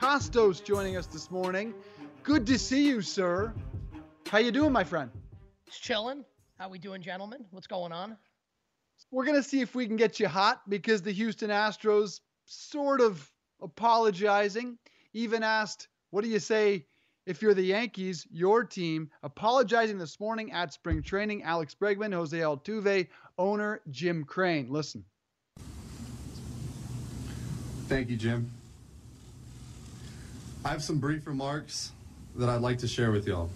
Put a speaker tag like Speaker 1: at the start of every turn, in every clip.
Speaker 1: Nick Kostos joining us this morning. Good to see you, sir. How you doing, my friend?
Speaker 2: Just chilling. How we doing, gentlemen? What's going on?
Speaker 1: We're gonna see if we can get you hot because the Houston Astros sort of apologizing. Even asked, "What do you say if you're the Yankees, your team?" Apologizing this morning at spring training. Alex Bregman, Jose Altuve, owner Jim Crane. Listen.
Speaker 3: Thank you, Jim. I have some brief remarks that I'd like to share with y'all.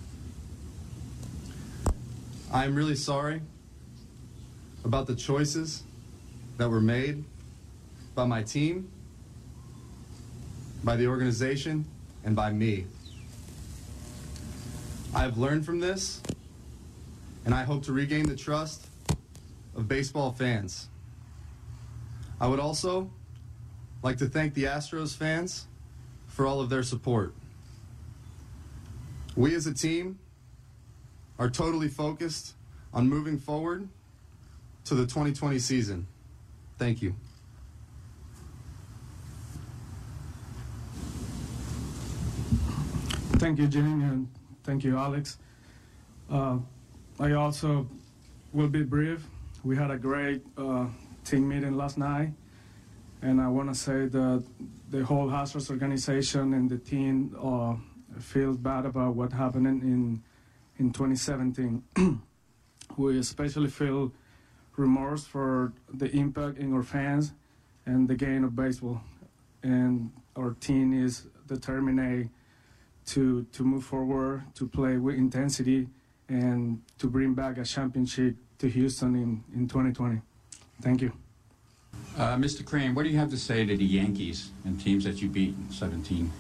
Speaker 3: I'm really sorry about the choices that were made by my team, by the organization, and by me. I've learned from this, and I hope to regain the trust of baseball fans. I would also like to thank the Astros fans for all of their support. We as a team are totally focused on moving forward to the 2020 season. Thank you.
Speaker 4: Thank you, Jimmy, and thank you, Alex. Uh, I also will be brief. We had a great uh, team meeting last night, and I want to say that the whole Astros organization and the team uh, feel bad about what happened in in 2017. we especially feel remorse for the impact in our fans and the game of baseball. And our team is determined to to move forward, to play with intensity, and to bring back a championship to Houston in, in 2020. Thank you.
Speaker 5: Uh, Mr. Crane, what do you have to say to the Yankees and teams that you beat in 17?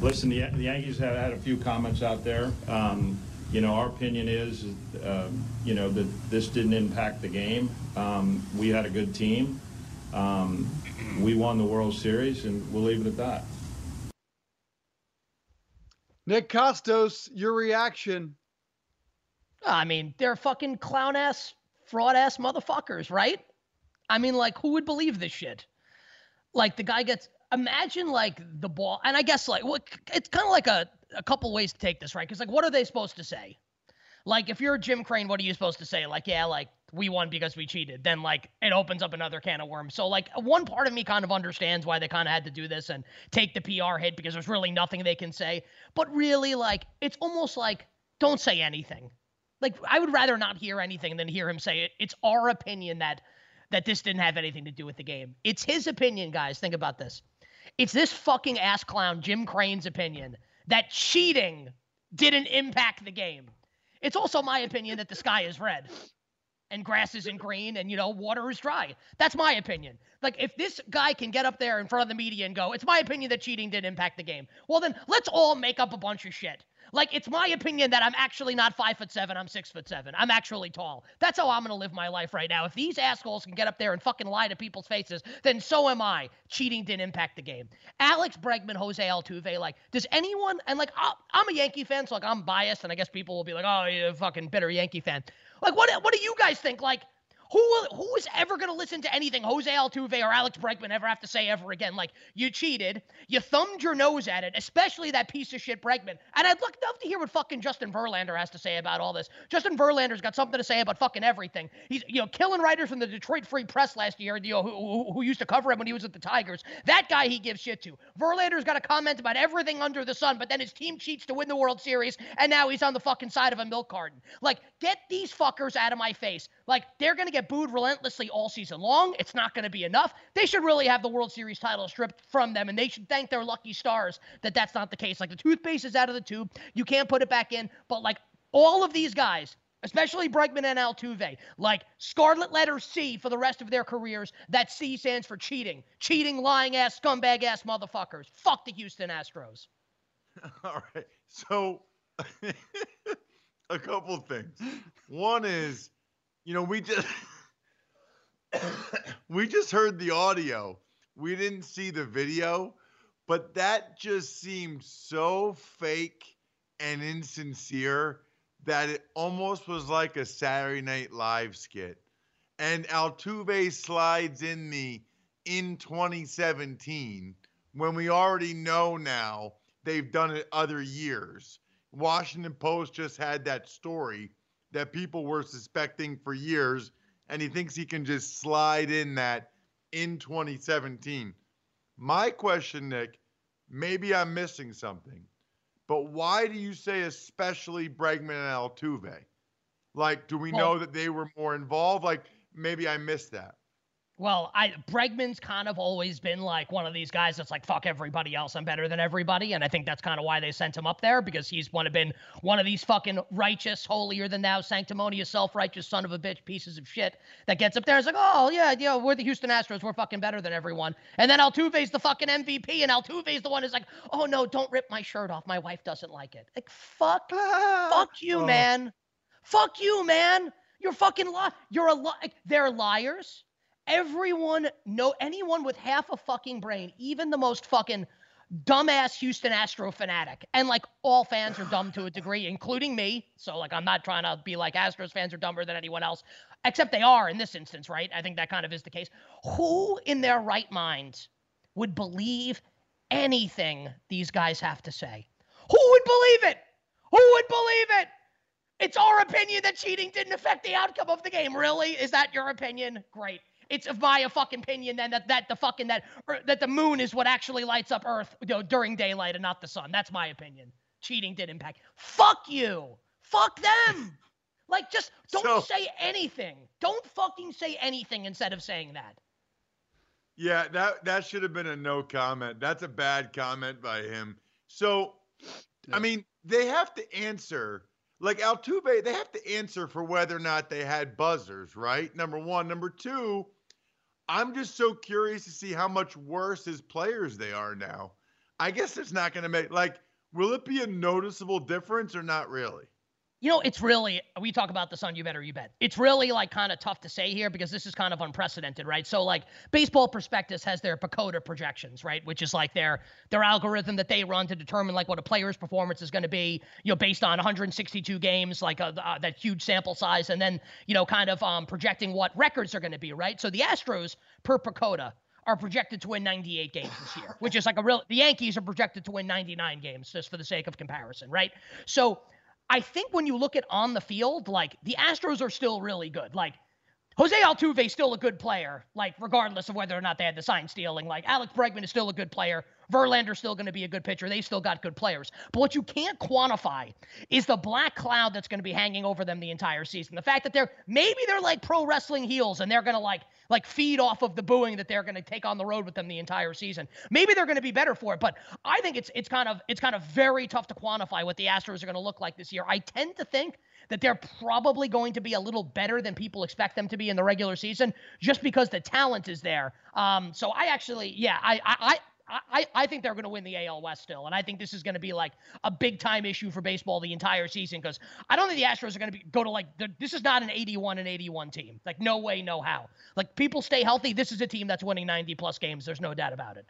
Speaker 6: Listen, the, the Yankees have had a few comments out there. Um, you know, our opinion is, uh, you know, that this didn't impact the game. Um, we had a good team. Um, we won the World Series, and we'll leave it at that.
Speaker 1: Nick Kostos, your reaction?
Speaker 2: I mean, they're fucking clown ass, fraud ass motherfuckers, right? I mean, like, who would believe this shit? Like, the guy gets. Imagine like the ball, and I guess like what it's kind of like a a couple ways to take this, right? Because like, what are they supposed to say? Like, if you're Jim Crane, what are you supposed to say? Like, yeah, like we won because we cheated. Then like it opens up another can of worms. So like one part of me kind of understands why they kind of had to do this and take the PR hit because there's really nothing they can say. But really, like it's almost like don't say anything. Like I would rather not hear anything than hear him say it. It's our opinion that that this didn't have anything to do with the game. It's his opinion, guys. Think about this. It's this fucking ass clown, Jim Crane's opinion, that cheating didn't impact the game. It's also my opinion that the sky is red and grass isn't green and, you know, water is dry. That's my opinion. Like, if this guy can get up there in front of the media and go, it's my opinion that cheating didn't impact the game, well, then let's all make up a bunch of shit. Like it's my opinion that I'm actually not five foot seven. I'm six foot seven. I'm actually tall. That's how I'm gonna live my life right now. If these assholes can get up there and fucking lie to people's faces, then so am I. Cheating didn't impact the game. Alex Bregman, Jose Altuve. Like, does anyone? And like, I'm a Yankee fan, so like I'm biased, and I guess people will be like, oh, you're a fucking bitter Yankee fan. Like, what? What do you guys think? Like, who who is ever going to listen to anything Jose Altuve or Alex Bregman ever have to say ever again? Like you cheated, you thumbed your nose at it, especially that piece of shit Bregman. And I'd love to hear what fucking Justin Verlander has to say about all this. Justin Verlander's got something to say about fucking everything. He's you know killing writers from the Detroit Free Press last year, you know who, who, who used to cover him when he was at the Tigers. That guy he gives shit to. Verlander's got a comment about everything under the sun, but then his team cheats to win the World Series, and now he's on the fucking side of a milk carton. Like get these fuckers out of my face. Like they're gonna get booed relentlessly all season long. It's not going to be enough. They should really have the World Series title stripped from them, and they should thank their lucky stars that that's not the case. Like the toothpaste is out of the tube, you can't put it back in. But like all of these guys, especially Bregman and Altuve, like scarlet letter C for the rest of their careers. That C stands for cheating. Cheating, lying ass, scumbag ass motherfuckers. Fuck the Houston Astros.
Speaker 7: All right. So, a couple things. One is, you know, we just we just heard the audio. We didn't see the video, but that just seemed so fake and insincere that it almost was like a Saturday Night Live skit. And Altuve slides in the in 2017 when we already know now they've done it other years. Washington Post just had that story that people were suspecting for years, and he thinks he can just slide in that in 2017. My question, Nick, maybe I'm missing something, but why do you say especially Bregman and Altuve? Like, do we well, know that they were more involved? Like, maybe I missed that.
Speaker 2: Well, I Bregman's kind of always been like one of these guys that's like fuck everybody else, I'm better than everybody, and I think that's kind of why they sent him up there because he's one of been one of these fucking righteous, holier than thou, sanctimonious, self-righteous son of a bitch pieces of shit that gets up there and is like, oh yeah, yeah, we're the Houston Astros, we're fucking better than everyone, and then Altuve's the fucking MVP, and Altuve's the one who's like, oh no, don't rip my shirt off, my wife doesn't like it. Like fuck, ah. fuck you, oh. man, fuck you, man. You're fucking li- You're a li- they're liars Everyone know anyone with half a fucking brain, even the most fucking dumbass Houston Astro fanatic. And like all fans are dumb to a degree, including me. So like I'm not trying to be like Astros fans are dumber than anyone else, except they are in this instance, right? I think that kind of is the case. Who in their right mind would believe anything these guys have to say? Who would believe it? Who would believe it? It's our opinion that cheating didn't affect the outcome of the game. Really? Is that your opinion? Great. It's my fucking opinion then that that the fucking that er, that the moon is what actually lights up Earth you know, during daylight and not the sun. That's my opinion. Cheating did impact. Fuck you. Fuck them. like just don't so, say anything. Don't fucking say anything instead of saying that.
Speaker 7: Yeah, that that should have been a no comment. That's a bad comment by him. So, I mean, they have to answer like Altuve, they have to answer for whether or not they had buzzers, right? Number one. Number two, I'm just so curious to see how much worse as players they are now. I guess it's not going to make like, will it be a noticeable difference or not really?
Speaker 2: You know, it's really, we talk about this on You Better You Bet. It's really like kind of tough to say here because this is kind of unprecedented, right? So like baseball prospectus has their PECOTA projections, right? Which is like their their algorithm that they run to determine like what a player's performance is going to be, you know, based on 162 games, like uh, uh, that huge sample size, and then, you know, kind of um, projecting what records are going to be, right? So the Astros per PECOTA are projected to win 98 games this year, which is like a real. The Yankees are projected to win 99 games, just for the sake of comparison, right? So I think when you look at on the field, like the Astros are still really good. Like Jose Altuve is still a good player, like regardless of whether or not they had the sign stealing. Like Alex Bregman is still a good player. Verlander's still going to be a good pitcher. They still got good players. But what you can't quantify is the black cloud that's going to be hanging over them the entire season. The fact that they're maybe they're like pro wrestling heels and they're going to like like feed off of the booing that they're going to take on the road with them the entire season. Maybe they're going to be better for it, but I think it's it's kind of it's kind of very tough to quantify what the Astros are going to look like this year. I tend to think that they're probably going to be a little better than people expect them to be in the regular season, just because the talent is there. Um, so I actually, yeah, I I I, I think they're going to win the AL West still, and I think this is going to be like a big time issue for baseball the entire season because I don't think the Astros are going to be go to like this is not an 81 and 81 team. Like no way, no how. Like people stay healthy. This is a team that's winning 90 plus games. There's no doubt about it.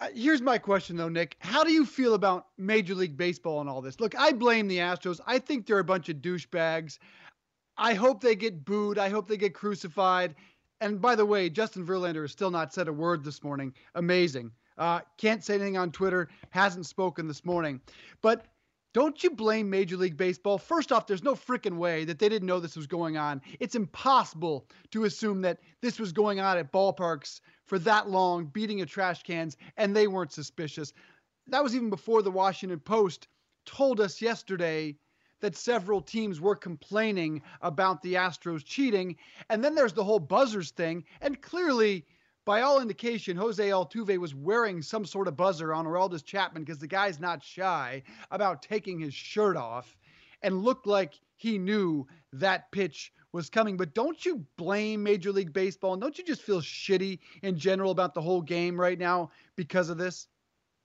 Speaker 1: Uh, here's my question though, Nick. How do you feel about Major League Baseball and all this? Look, I blame the Astros. I think they're a bunch of douchebags. I hope they get booed. I hope they get crucified. And by the way, Justin Verlander has still not said a word this morning. Amazing. Uh, can't say anything on Twitter. Hasn't spoken this morning. But don't you blame Major League Baseball? First off, there's no freaking way that they didn't know this was going on. It's impossible to assume that this was going on at ballparks for that long, beating a trash cans, and they weren't suspicious. That was even before the Washington Post told us yesterday that several teams were complaining about the Astros cheating. And then there's the whole buzzers thing. And clearly, by all indication, Jose Altuve was wearing some sort of buzzer on Aroldis Chapman because the guy's not shy about taking his shirt off and looked like he knew that pitch was coming. But don't you blame Major League Baseball? And don't you just feel shitty in general about the whole game right now because of this?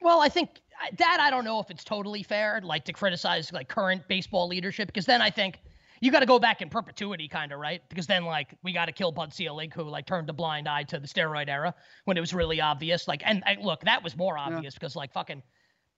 Speaker 2: Well, I think uh, that I don't know if it's totally fair, like to criticize like current baseball leadership, because then I think you got to go back in perpetuity, kind of, right? Because then, like, we got to kill Bud Selig, who like turned a blind eye to the steroid era when it was really obvious. Like, and, and look, that was more obvious because like fucking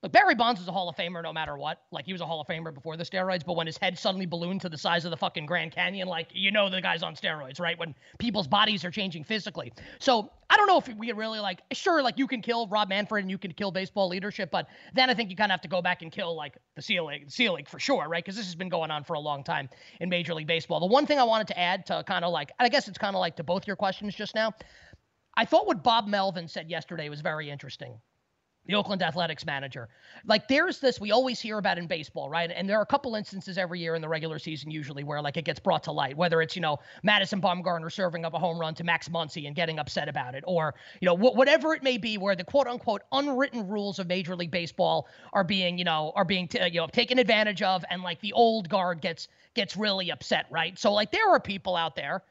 Speaker 2: Look, Barry Bonds was a Hall of Famer no matter what. Like he was a Hall of Famer before the steroids, but when his head suddenly ballooned to the size of the fucking Grand Canyon, like you know the guy's on steroids, right? When people's bodies are changing physically. So I don't know if we really like sure, like you can kill Rob Manfred and you can kill baseball leadership, but then I think you kind of have to go back and kill like the Selig Selig for sure, right? Because this has been going on for a long time in Major League Baseball. The one thing I wanted to add to kind of like I guess it's kind of like to both your questions just now. I thought what Bob Melvin said yesterday was very interesting the Oakland Athletics manager. Like there's this we always hear about in baseball, right? And there are a couple instances every year in the regular season usually where like it gets brought to light, whether it's, you know, Madison Bumgarner serving up a home run to Max Muncy and getting upset about it or, you know, wh- whatever it may be where the quote unquote unwritten rules of Major League Baseball are being, you know, are being t- you know, taken advantage of and like the old guard gets gets really upset, right? So like there are people out there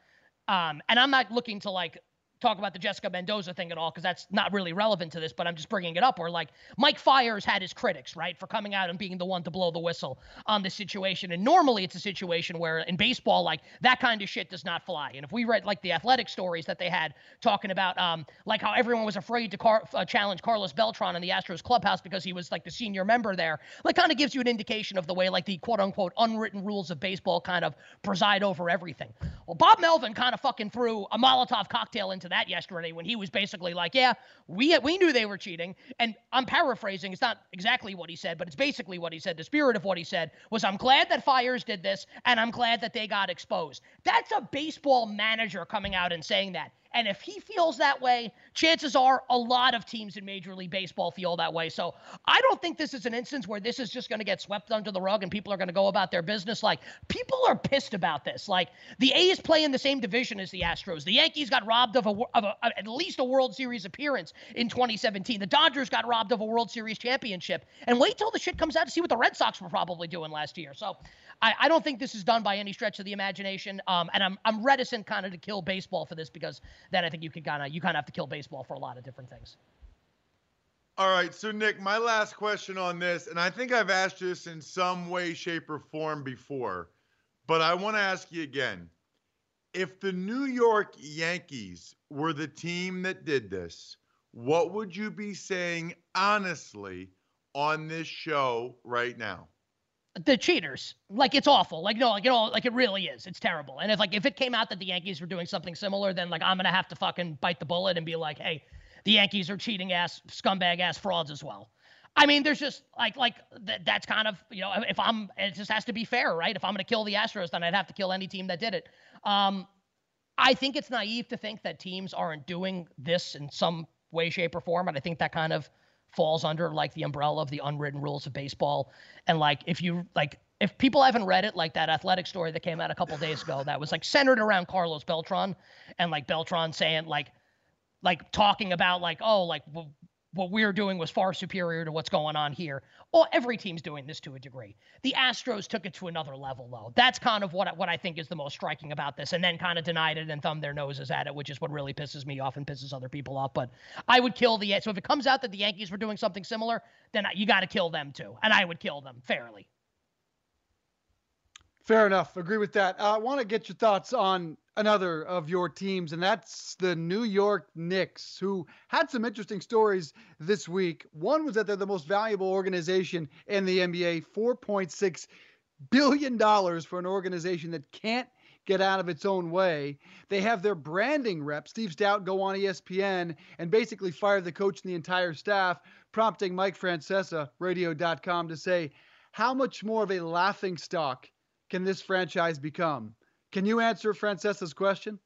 Speaker 2: um, and I'm not looking to like talk about the Jessica Mendoza thing at all because that's not really relevant to this, but I'm just bringing it up. Where like Mike Fiers had his critics, right, for coming out and being the one to blow the whistle on the situation. And normally it's a situation where in baseball, like that kind of shit does not fly. And if we read like the athletic stories that they had talking about, um, like how everyone was afraid to car- uh, challenge Carlos Beltran in the Astros clubhouse because he was like the senior member there, like kind of gives you an indication of the way like the quote unquote unwritten rules of baseball kind of preside over everything. Well, Bob Melvin kind of fucking threw a Molotov cocktail into that yesterday when he was basically like, "Yeah, we we knew they were cheating." And I'm paraphrasing; it's not exactly what he said, but it's basically what he said. The spirit of what he said was, "I'm glad that Fiers did this, and I'm glad that they got exposed." That's a baseball manager coming out and saying that. And if he feels that way, chances are a lot of teams in Major League Baseball feel that way. So I don't think this is an instance where this is just going to get swept under the rug and people are going to go about their business. Like, people are pissed about this. Like, the A's play in the same division as the Astros. The Yankees got robbed of, a, of a, at least a World Series appearance in 2017. The Dodgers got robbed of a World Series championship. And wait till the shit comes out to see what the Red Sox were probably doing last year. So I, I don't think this is done by any stretch of the imagination. Um, and I'm, I'm reticent kind of to kill baseball for this because then I think you can kind of you kind of have to kill baseball for a lot of different things.
Speaker 7: All right, so Nick, my last question on this, and I think I've asked this in some way, shape, or form before, but I want to ask you again. If the New York Yankees were the team that did this, what would you be saying honestly on this show right now?
Speaker 2: The cheaters. Like it's awful. Like no, like it all like it really is. It's terrible. And if like if it came out that the Yankees were doing something similar, then like I'm gonna have to fucking bite the bullet and be like, hey, the Yankees are cheating ass scumbag ass frauds as well. I mean, there's just like like th- that's kind of you know if I'm it just has to be fair, right? If I'm gonna kill the Astros, then I'd have to kill any team that did it. Um, I think it's naive to think that teams aren't doing this in some way, shape, or form, and I think that kind of falls under like the umbrella of the unwritten rules of baseball. And like if you like if people haven't read it, like that athletic story that came out a couple days ago that was like centered around Carlos Beltran and like Beltran saying like like talking about like oh like well, what we're doing was far superior to what's going on here. Well, every team's doing this to a degree. The Astros took it to another level, though. That's kind of what what I think is the most striking about this, and then kind of denied it and thumbed their noses at it, which is what really pisses me off and pisses other people off. But I would kill the so if it comes out that the Yankees were doing something similar, then you got to kill them too, and I would kill them fairly.
Speaker 1: Fair enough. Agree with that. Uh, I want to get your thoughts on another of your teams, and that's the New York Knicks, who had some interesting stories this week. One was that they're the most valuable organization in the NBA, $4.6 billion for an organization that can't get out of its own way. They have their branding rep, Steve Stoute, go on ESPN and basically fire the coach and the entire staff, prompting Mike Francesa, radio.com, to say, how much more of a laughing stock can this franchise become? Can you answer Francesa's question?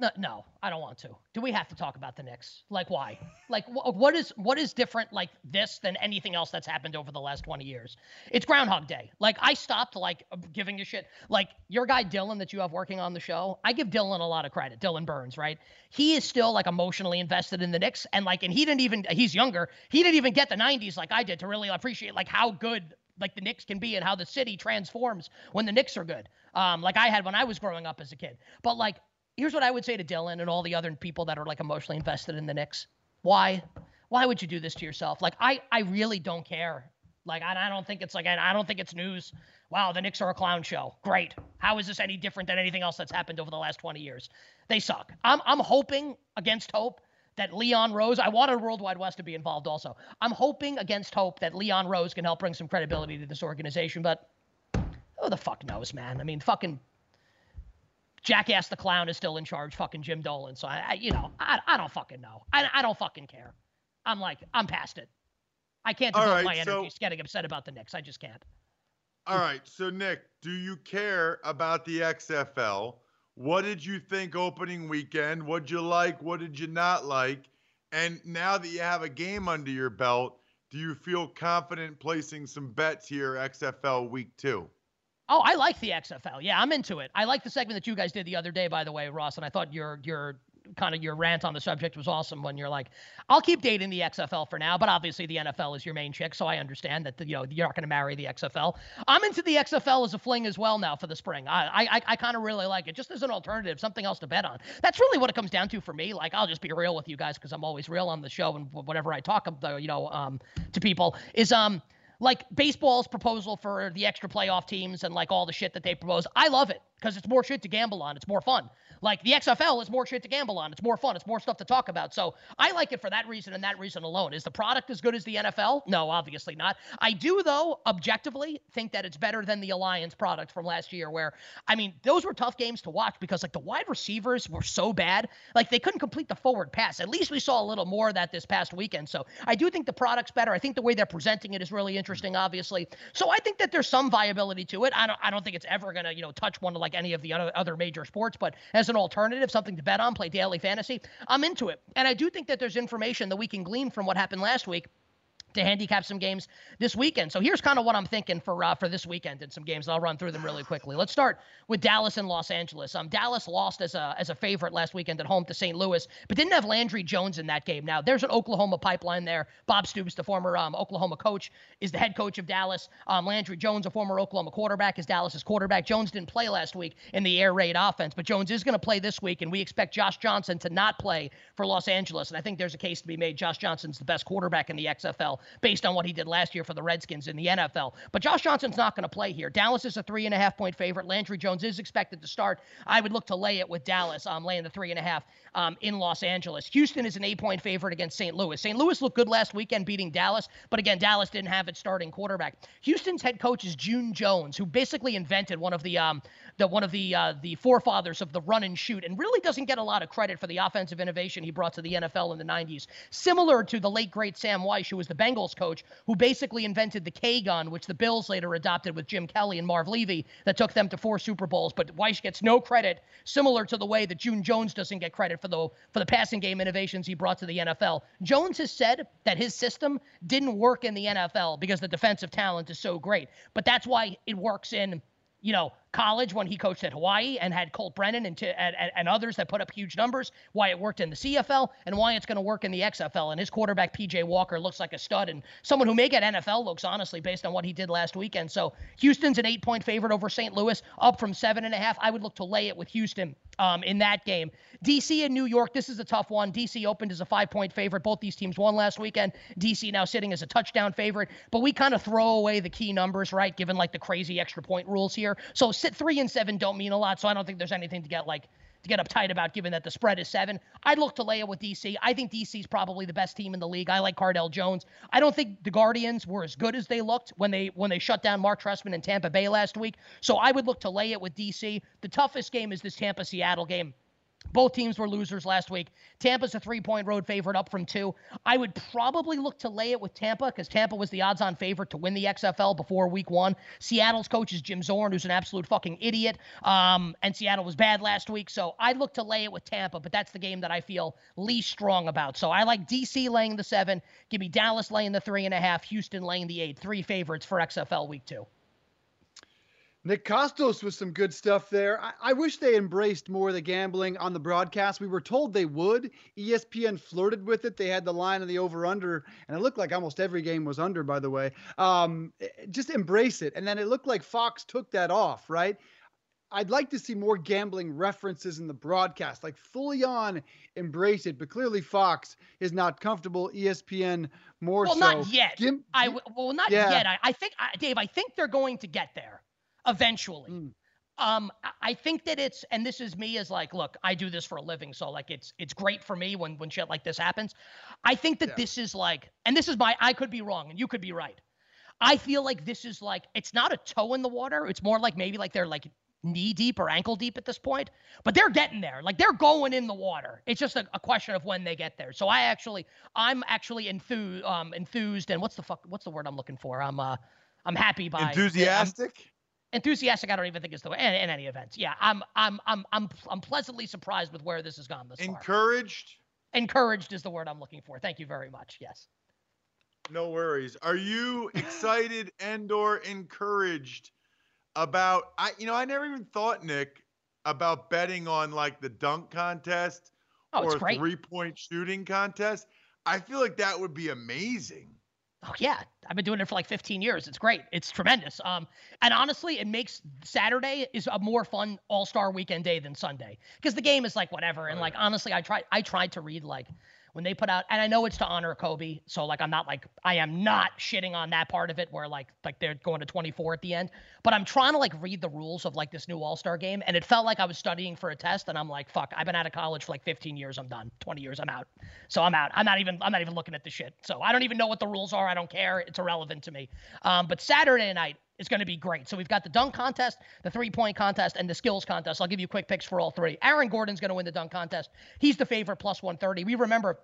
Speaker 2: No, no, I don't want to. Do we have to talk about the Knicks? Like, why? Like, wh- what is what is different like this than anything else that's happened over the last 20 years? It's Groundhog Day. Like, I stopped like giving a shit. Like your guy Dylan that you have working on the show, I give Dylan a lot of credit. Dylan Burns, right? He is still like emotionally invested in the Knicks, and like, and he didn't even. He's younger. He didn't even get the 90s like I did to really appreciate like how good like the Knicks can be and how the city transforms when the Knicks are good. Um, like I had when I was growing up as a kid. But like here's what I would say to Dylan and all the other people that are like emotionally invested in the Knicks. Why? Why would you do this to yourself? Like I, I really don't care. Like I, I don't think it's like I, don't think it's news. Wow, the Knicks are a clown show. Great. How is this any different than anything else that's happened over the last 20 years? They suck. I'm, I'm hoping against hope that Leon Rose. I wanted World Wide Wes to be involved also. I'm hoping against hope that Leon Rose can help bring some credibility to this organization, but who the fuck knows, man? I mean, fucking Jackass the Clown is still in charge, fucking Jim Dolan. So I, I you know, I, I don't fucking know. I, I don't fucking care. I'm like, I'm past it. I can't devote
Speaker 7: right,
Speaker 2: my energy
Speaker 7: so-
Speaker 2: getting upset about the Knicks. I just can't.
Speaker 7: All right. So, Nick, do you care about the XFL? What did you think opening weekend? What did you like? What did you not like? And now that you have a game under your belt, do you feel confident placing some bets here, XFL week two?
Speaker 2: Oh, I like the XFL. Yeah, I'm into it. I like the segment that you guys did the other day, by the way, Ross. And I thought your your kind of your rant on the subject was awesome when you're like, I'll keep dating the XFL for now, but obviously the NFL is your main chick, so I understand that you know you're not going to marry the XFL. I'm into the XFL as a fling as well now for the spring. I I, I kind of really like it, just as an alternative, something else to bet on. That's really what it comes down to for me. Like I'll just be real with you guys because I'm always real on the show and whatever I talk about, you know, um, to people is um like baseball's proposal for the extra playoff teams and like all the shit that they propose. I love it because it's more shit to gamble on. It's more fun. Like the XFL is more shit to gamble on. It's more fun. It's more stuff to talk about. So I like it for that reason and that reason alone. Is the product as good as the NFL? No, obviously not. I do though, objectively, think that it's better than the Alliance product from last year, where I mean, those were tough games to watch because like the wide receivers were so bad, like they couldn't complete the forward pass. At least we saw a little more of that this past weekend. So I do think the product's better. I think the way they're presenting it is really interesting, obviously. So I think that there's some viability to it. I don't I don't think it's ever gonna, you know, touch one of like any of the other other major sports, but as an alternative, something to bet on, play daily fantasy, I'm into it. And I do think that there's information that we can glean from what happened last week to handicap some games this weekend. So here's kind of what I'm thinking for uh, for this weekend and some games. I'll run through them really quickly. Let's start with Dallas and Los Angeles. Um, Dallas lost as a as a favorite last weekend at home to St. Louis, but didn't have Landry Jones in that game. Now there's an Oklahoma pipeline there. Bob Stoops, the former um, Oklahoma coach, is the head coach of Dallas. Um, Landry Jones, a former Oklahoma quarterback, is Dallas's quarterback. Jones didn't play last week in the air raid offense, but Jones is going to play this week, and we expect Josh Johnson to not play for Los Angeles. And I think there's a case to be made. Josh Johnson's the best quarterback in the XFL based on what he did last year for the Redskins in the NFL. But Josh Johnson's not going to play here. Dallas is a three and a half point favorite. Landry Jones is expected to start. I would look to lay it with Dallas, I'm um, laying the three and a half um, in Los Angeles. Houston is an eight point favorite against St. Louis. St. Louis looked good last weekend beating Dallas, but again, Dallas didn't have its starting quarterback. Houston's head coach is June Jones, who basically invented one of the um, the one of the uh, the forefathers of the run and shoot, and really doesn't get a lot of credit for the offensive innovation he brought to the NFL in the 90s. Similar to the late great Sam Wyche, who was the Bengals coach, who basically invented the K gun, which the Bills later adopted with Jim Kelly and Marv Levy, that took them to four Super Bowls. But Wyche gets no credit, similar to the way that June Jones doesn't get credit for the for the passing game innovations he brought to the NFL. Jones has said that his system didn't work in the NFL because the defensive talent is so great, but that's why it works in you know, college when he coached at Hawaii and had Colt Brennan and, to, and, and others that put up huge numbers, why it worked in the CFL and why it's going to work in the XFL. And his quarterback, PJ Walker, looks like a stud and someone who may get NFL looks, honestly, based on what he did last weekend. So Houston's an eight point favorite over St. Louis, up from seven and a half. I would look to lay it with Houston um, in that game. DC and New York, this is a tough one. DC opened as a five point favorite. Both these teams won last weekend. DC now sitting as a touchdown favorite, but we kind of throw away the key numbers, right? Given like the crazy extra point rules here. So sit three and seven don't mean a lot. So I don't think there's anything to get like to get uptight about given that the spread is seven. I'd look to lay it with DC. I think DC's probably the best team in the league. I like Cardale Jones. I don't think the Guardians were as good as they looked when they when they shut down Mark Trestman in Tampa Bay last week. So I would look to lay it with DC. The toughest game is this Tampa Seattle game. Both teams were losers last week. Tampa's a three point road favorite up from two. I would probably look to lay it with Tampa because Tampa was the odds on favorite to win the XFL before week one. Seattle's coach is Jim Zorn, who's an absolute fucking idiot. Um, and Seattle was bad last week. So I'd look to lay it with Tampa, but that's the game that I feel least strong about. So I like DC laying the seven. Give me Dallas laying the three and a half, Houston laying the eight. Three favorites for XFL week two.
Speaker 1: Nick Kostos with some good stuff there. I, I, wish they embraced more of the gambling on the broadcast. We were told they would. ESPN flirted with it. They had the line of the over under, and it looked like almost every game was under, by the way. Um, just embrace it. And then it looked like Fox took that off, right? I'd like to see more gambling references in the broadcast, like fully on embrace it. But clearly, Fox is not comfortable. ESPN more
Speaker 2: well,
Speaker 1: so.
Speaker 2: Well, not yet. Give, I well, not yeah. yet. I, I think, I, Dave. I think they're going to get there eventually. Mm. Um, I think that it's, and this is me as like, look, I do this for a living, so like it's it's great for me when when shit like this happens. I think that yeah. this is like, and this is my, I could be wrong, and you could be right. I feel like this is like, it's not a toe in the water. It's more like maybe like they're like knee deep or ankle deep at this point, but they're getting there. Like they're going in the water. It's just a, a question of when they get there. So I actually, I'm actually enthused, um, enthused, and what's the fuck, what's the word I'm looking for? I'm, uh, I'm happy by
Speaker 7: enthusiastic
Speaker 2: enthusiastic. I don't even think is the way in, in, any event. Yeah, I'm I'm I'm I'm I'm pleasantly surprised with where this has gone this
Speaker 7: Encouraged.
Speaker 2: Far. Encouraged is the word I'm looking for. Thank you very much. Yes.
Speaker 7: No worries. Are you excited and or encouraged about I you know, I never even thought, Nick, about betting on like the dunk contest
Speaker 2: oh,
Speaker 7: or three point shooting contest. I feel like that would be amazing.
Speaker 2: Oh yeah, I've been doing it for like 15 years. It's great. It's tremendous. Um, and honestly, it makes Saturday is a more fun All Star Weekend day than Sunday because the game is like whatever. And like honestly, I tried I tried to read like when they put out and I know it's to honor Kobe, so like I'm not like I am not shitting on that part of it where like like they're going to 24 at the end, but I'm trying to like read the rules of like this new All-Star game and it felt like I was studying for a test and I'm like fuck, I've been out of college for like 15 years, I'm done. 20 years I'm out. So I'm out. I'm not even I'm not even looking at the shit. So I don't even know what the rules are. I don't care. It's irrelevant to me. Um, but Saturday night is going to be great. So we've got the dunk contest, the three point contest, and the skills contest. I'll give you quick picks for all three. Aaron Gordon's going to win the dunk contest. He's the favorite plus 130. We remember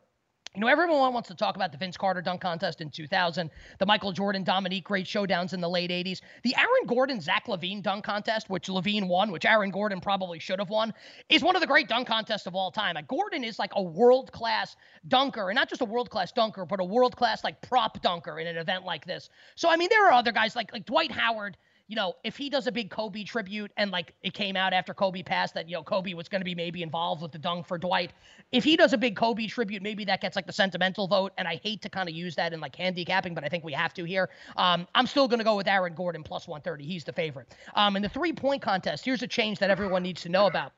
Speaker 2: you know, everyone wants to talk about the Vince Carter dunk contest in 2000, the Michael Jordan Dominique great showdowns in the late 80s, the Aaron Gordon Zach LaVine dunk contest, which LaVine won, which Aaron Gordon probably should have won, is one of the great dunk contests of all time. Like, Gordon is like a world class dunker, and not just a world class dunker, but a world class like prop dunker in an event like this. So I mean, there are other guys like like Dwight Howard you know, if he does a big Kobe tribute and like it came out after Kobe passed that, you know, Kobe was going to be maybe involved with the dunk for Dwight. If he does a big Kobe tribute, maybe that gets like the sentimental vote. And I hate to kind of use that in like handicapping, but I think we have to here. Um, I'm still going to go with Aaron Gordon plus 130. He's the favorite. Um, in the three point contest, here's a change that everyone needs to know about.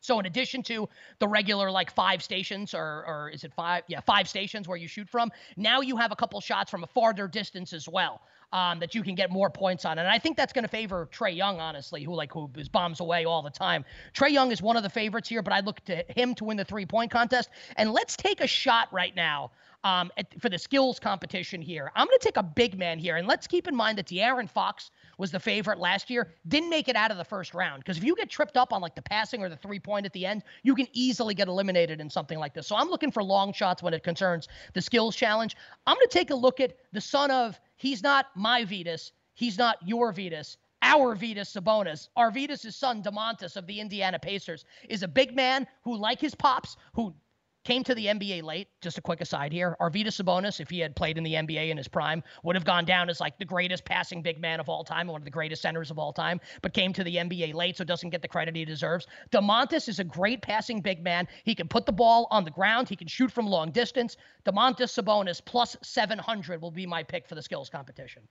Speaker 2: So in addition to the regular like five stations or or is it five? Yeah, five stations where you shoot from. Now you have a couple shots from a farther distance as well um, that you can get more points on. And I think that's going to favor Trae Young, honestly, who like who is bombs away all the time. Trae Young is one of the favorites here, but I look to him to win the three point contest. And let's take a shot right now um, at, for the skills competition here. I'm going to take a big man here, and let's keep in mind that De'Aaron Fox was the favorite last year, didn't make it out of the first round. Because if you get tripped up on like the passing or the three point at the end, you can easily get eliminated in something like this. So I'm looking for long shots when it concerns the skills challenge. I'm going to take a look at the son of He's not my Vytas. He's not your Vytas. Our Vytas Sabonis, Arvydas' son, Domantas of the Indiana Pacers, is a big man who, like his pops, who came to the NBA late. Just a quick aside here. Arvydas Sabonis, if he had played in the NBA in his prime, would have gone down as like the greatest passing big man of all time, one of the greatest centers of all time, but came to the NBA late, so doesn't get the credit he deserves. Domantas is a great passing big man. He can put the ball on the ground. He can shoot from long distance. Domantas Sabonis plus 700 will be my pick for the skills competition.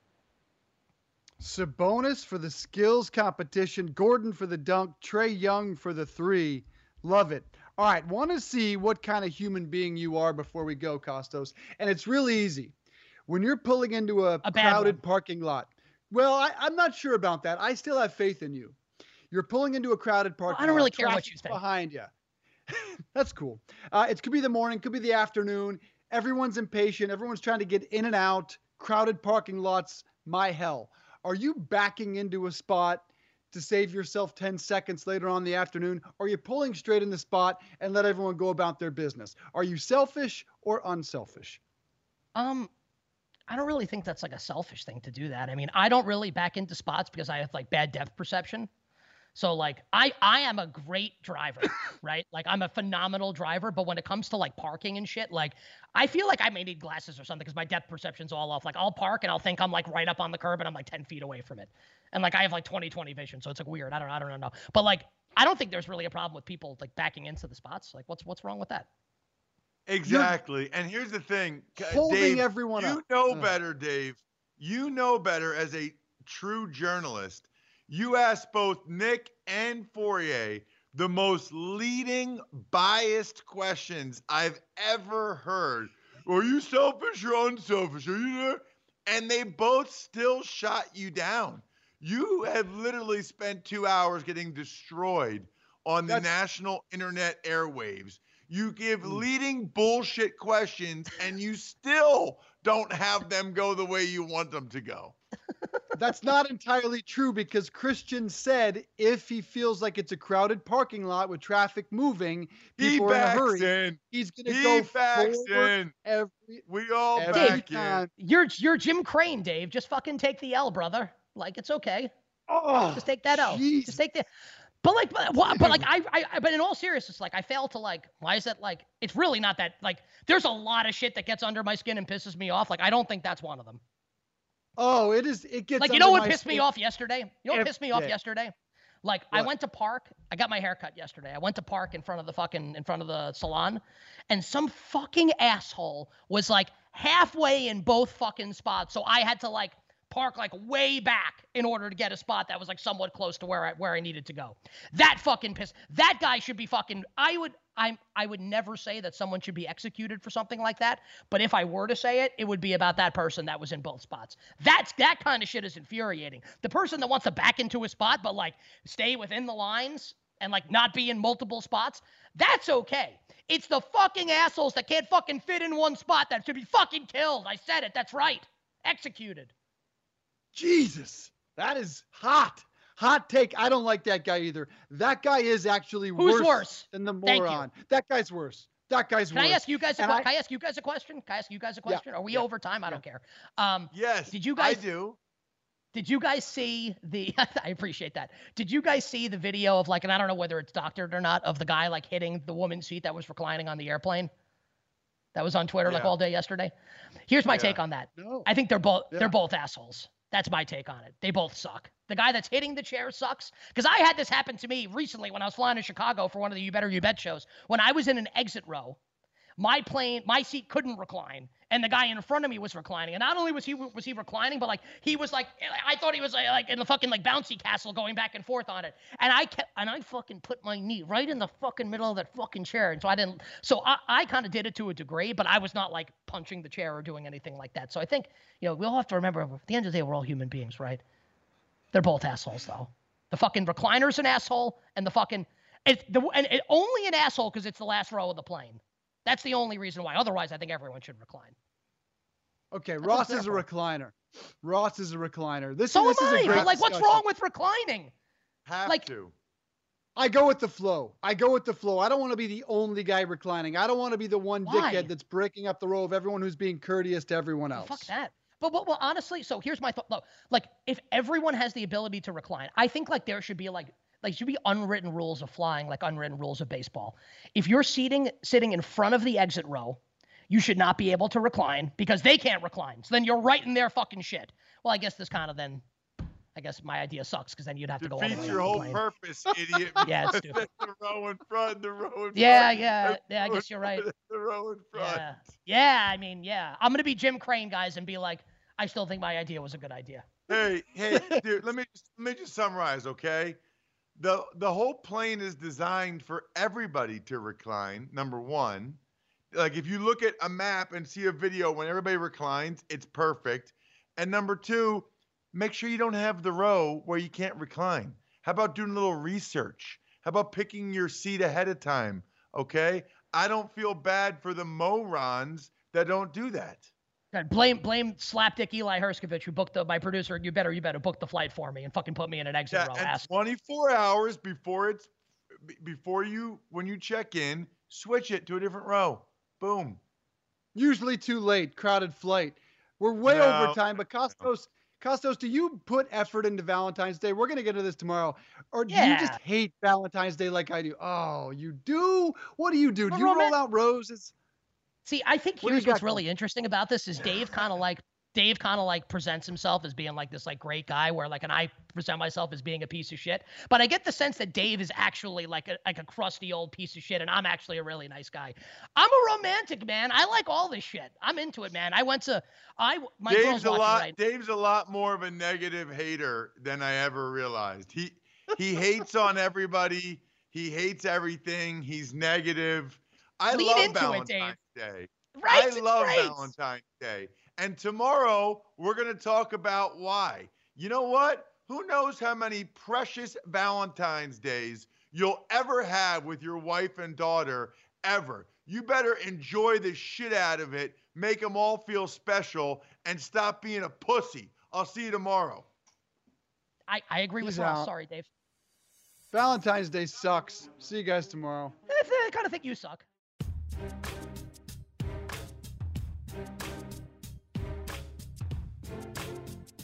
Speaker 1: Sabonis for the skills competition, Gordon for the dunk, Trae Young for the three. Love it. All right, want to see what kind of human being you are before we go, Kostos. And it's really easy. When you're pulling into a,
Speaker 2: a
Speaker 1: crowded parking lot, well, I, am not sure about that. I still have faith in you. You're pulling into a crowded parking
Speaker 2: well, I don't really
Speaker 1: lot,
Speaker 2: care what you think.
Speaker 1: Behind you. That's cool. Uh, it could be the morning, could be the afternoon. Everyone's impatient. Everyone's trying to get in and out. Crowded parking lots, my hell. Are you backing into a spot to save yourself 10 seconds later on the afternoon? Are you pulling straight in the spot and let everyone go about their business? Are you selfish or unselfish?
Speaker 2: Um, I don't really think that's like a selfish thing to do that. I mean, I don't really back into spots because I have like bad depth perception. So like I I am a great driver, right? Like I'm a phenomenal driver, but when it comes to like parking and shit, like I feel like I may need glasses or something because my depth perception's all off. Like I'll park and I'll think I'm like right up on the curb and I'm like 10 feet away from it. And like I have like 20 20 vision, so it's like weird. I don't I don't know. But like I don't think there's really a problem with people like backing into the spots. Like what's what's wrong with that?
Speaker 7: Exactly. You're and here's the thing,
Speaker 1: holding
Speaker 7: Dave,
Speaker 1: everyone
Speaker 7: you
Speaker 1: up.
Speaker 7: know
Speaker 1: mm.
Speaker 7: better, Dave. You know better as a true journalist. You asked both Nick and Fourier the most leading, biased questions I've ever heard. Are you selfish or unselfish? Are you there? And they both still shot you down. You have literally spent two hours getting destroyed on the
Speaker 1: That's-
Speaker 7: national internet airwaves. You give
Speaker 1: Mm.
Speaker 7: leading bullshit questions and you still don't have them go the way you want them to go.
Speaker 1: That's not entirely true because Christian said if he feels like it's a crowded parking lot with traffic moving,
Speaker 7: He
Speaker 1: people are in a hurry.
Speaker 7: in.
Speaker 1: He's going to
Speaker 7: He
Speaker 1: go
Speaker 7: backs
Speaker 1: forward
Speaker 7: in.
Speaker 1: every
Speaker 7: We all
Speaker 1: every
Speaker 7: back
Speaker 1: time.
Speaker 7: in.
Speaker 2: You're you're Jim Crane, Dave. Just fucking take the L, brother. Like it's okay.
Speaker 1: Oh,
Speaker 2: Just take that L.
Speaker 1: jeez.
Speaker 2: Just take the. But like, but, but like, I, I, I- but in all seriousness, like, I fail to like. Why is that like? It's really not that like. There's a lot of shit that gets under my skin and pisses me off. Like, I don't think that's one of them.
Speaker 1: Oh, it is. It gets
Speaker 2: Like, you know what pissed me off yesterday? You know what pissed me off
Speaker 1: yeah.
Speaker 2: yesterday? Like, I went to park. I got my hair cut yesterday. I went to park in front of the fucking in front of the salon, and some fucking asshole was like halfway in both fucking spots. So I had to like park like way back in order to get a spot that was like somewhat close to where I where I needed to go. That fucking piss. That guy should be fucking. I would. I'm. I would never say that someone should be executed for something like that. But if I were to say it, it would be about that person that was in both spots. That's that kind of shit is infuriating. The person that wants to back into a spot but like stay within the lines and like not be in multiple spots, that's okay. It's the fucking assholes that can't fucking fit in one spot that should be fucking killed. I said it. That's right. Executed.
Speaker 1: Jesus, that is hot. Hot take. I don't like that guy either. That guy is actually
Speaker 2: Who's
Speaker 1: worse,
Speaker 2: worse?
Speaker 1: than the moron. That guy's worse. That guy's
Speaker 2: Can
Speaker 1: worse.
Speaker 2: I ask you guys a
Speaker 1: I-
Speaker 2: can I ask you guys a question? Can I ask you guys a
Speaker 1: Yeah,
Speaker 2: question? Are we
Speaker 1: yeah,
Speaker 2: over time? I don't care. Um
Speaker 7: Yes.
Speaker 2: Did you guys-
Speaker 7: I do.
Speaker 2: Did you guys see the? I appreciate that. Did you guys see the video of like, and I don't know whether it's doctored or not, of the guy like hitting the woman's seat that was reclining on the airplane? That was on Twitter like all day yesterday. Here's my
Speaker 7: Yeah.
Speaker 2: take on that.
Speaker 1: No.
Speaker 2: I think they're both
Speaker 1: Yeah.
Speaker 2: they're both assholes. That's my take on it. They both suck. The guy that's hitting the chair sucks. Because I had this happen to me recently when I was flying to Chicago for one of the You Better You Bet shows. When I was in an exit row, my plane, my seat couldn't recline, and the guy in front of me was reclining. And not only was he was he reclining, but like he was like I thought he was like, like in the fucking like bouncy castle going back and forth on it. And I kept and I fucking put my knee right in the fucking middle of that fucking chair. And so I didn't. So I I kind of did it to a degree, but I was not like punching the chair or doing anything like that. So I think you know we all have to remember at the end of the day we're all human beings, right? They're both assholes though. The fucking recliner's an asshole, and the fucking it's the and it, only an asshole because it's the last row of the plane. That's the only reason why. Otherwise, I think everyone should recline.
Speaker 1: Okay,
Speaker 2: what
Speaker 1: Ross is a recliner. Ross is a recliner. This,
Speaker 2: So
Speaker 1: this
Speaker 2: am
Speaker 1: is
Speaker 2: I.
Speaker 1: a great
Speaker 2: But like, what's
Speaker 1: discussion.
Speaker 2: wrong with reclining?
Speaker 7: Have
Speaker 2: Like-
Speaker 7: to.
Speaker 1: I go with the flow. I go with the flow. I don't want to be the only guy reclining. I don't want to be the one
Speaker 2: Why?
Speaker 1: dickhead that's breaking up the row of everyone who's being courteous to everyone
Speaker 2: Well,
Speaker 1: else.
Speaker 2: fuck that. But, but well, honestly, so here's my thought. Look, like if everyone has the ability to recline, I think like there should be like like should be unwritten rules of flying, like unwritten rules of baseball. If you're seating sitting in front of the exit row, you should not be able to recline because they can't recline. So then you're right in their fucking shit. Well, I guess this kind of then, I guess my idea sucks because then you'd have to go
Speaker 7: Defeats your
Speaker 2: the
Speaker 7: whole
Speaker 2: plane.
Speaker 7: purpose, idiot.
Speaker 2: Yeah, it's stupid.
Speaker 7: the row in front, the row in
Speaker 2: Yeah,
Speaker 7: front,
Speaker 2: yeah,
Speaker 7: the
Speaker 2: yeah. I guess you're right.
Speaker 7: The row in front.
Speaker 2: Yeah, yeah. I mean, yeah. I'm gonna be Jim Crane, guys, and be like, I still think my idea was a good idea.
Speaker 7: Hey, hey, dude, let me just, let me just summarize, okay? The the whole plane is designed for everybody to recline. Number one, like if you look at a map and see a video when everybody reclines, it's perfect. And number two, make sure you don't have the row where you can't recline. How about doing a little research? How about picking your seat ahead of time? Okay, I don't feel bad for the morons that don't do that.
Speaker 2: God, blame blame slapdick Eli Herskovich who booked the my producer. You better you better book the flight for me and fucking put me in an exit
Speaker 7: Yeah,
Speaker 2: row.
Speaker 7: and
Speaker 2: Ass.
Speaker 7: 24 hours before it's before you when you check in, switch it to a different row. Boom.
Speaker 1: Usually too late, crowded flight. We're way
Speaker 7: No.
Speaker 1: over time, but Kostos, Kostos, do you put effort into Valentine's Day? We're gonna get into this tomorrow. Or do you just hate Valentine's Day like I do? Oh, you do? What do you do? Do you roll out roses?
Speaker 2: See, I think
Speaker 1: What do you
Speaker 2: here's what's
Speaker 1: got
Speaker 2: really interesting about this is Dave kind of like Dave kind of like presents himself as being like this like great guy where like and I present myself as being a piece of shit. But I get the sense that Dave is actually like a like a crusty old piece of shit and I'm actually a really nice guy. I'm a romantic man. I like all this shit. I'm into it, man. I went to I my girl's
Speaker 7: Dave's a lot
Speaker 2: right.
Speaker 7: Dave's a lot more of a negative hater than I ever realized. He he hates on everybody. He hates everything. He's negative. I
Speaker 2: Lean
Speaker 7: love
Speaker 2: into it,
Speaker 7: Valentine's
Speaker 2: Dave.
Speaker 7: Day.
Speaker 2: Right?
Speaker 7: I love
Speaker 2: great.
Speaker 7: Valentine's Day. And tomorrow we're going to talk about why. You know what? Who knows how many precious Valentine's days you'll ever have with your wife and daughter ever. You better enjoy the shit out of it, make them all feel special, and stop being a pussy. I'll see you tomorrow.
Speaker 2: I, I agree with
Speaker 1: He's
Speaker 2: Ross.
Speaker 1: out.
Speaker 2: Sorry, Dave.
Speaker 1: Valentine's Day sucks. See you guys tomorrow.
Speaker 2: I kind of think you suck.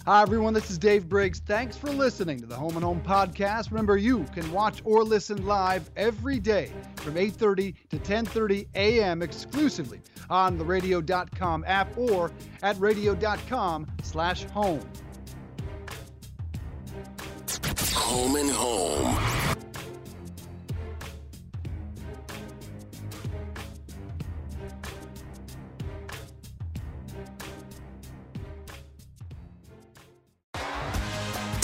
Speaker 1: Hi, everyone. This is Dave Briggs. Thanks for listening to the Home and Home podcast. Remember, you can watch or listen live every day from 8:30 to 10:30 a.m. exclusively on the Radio.com app or at Radio.com/home.
Speaker 8: Home and Home.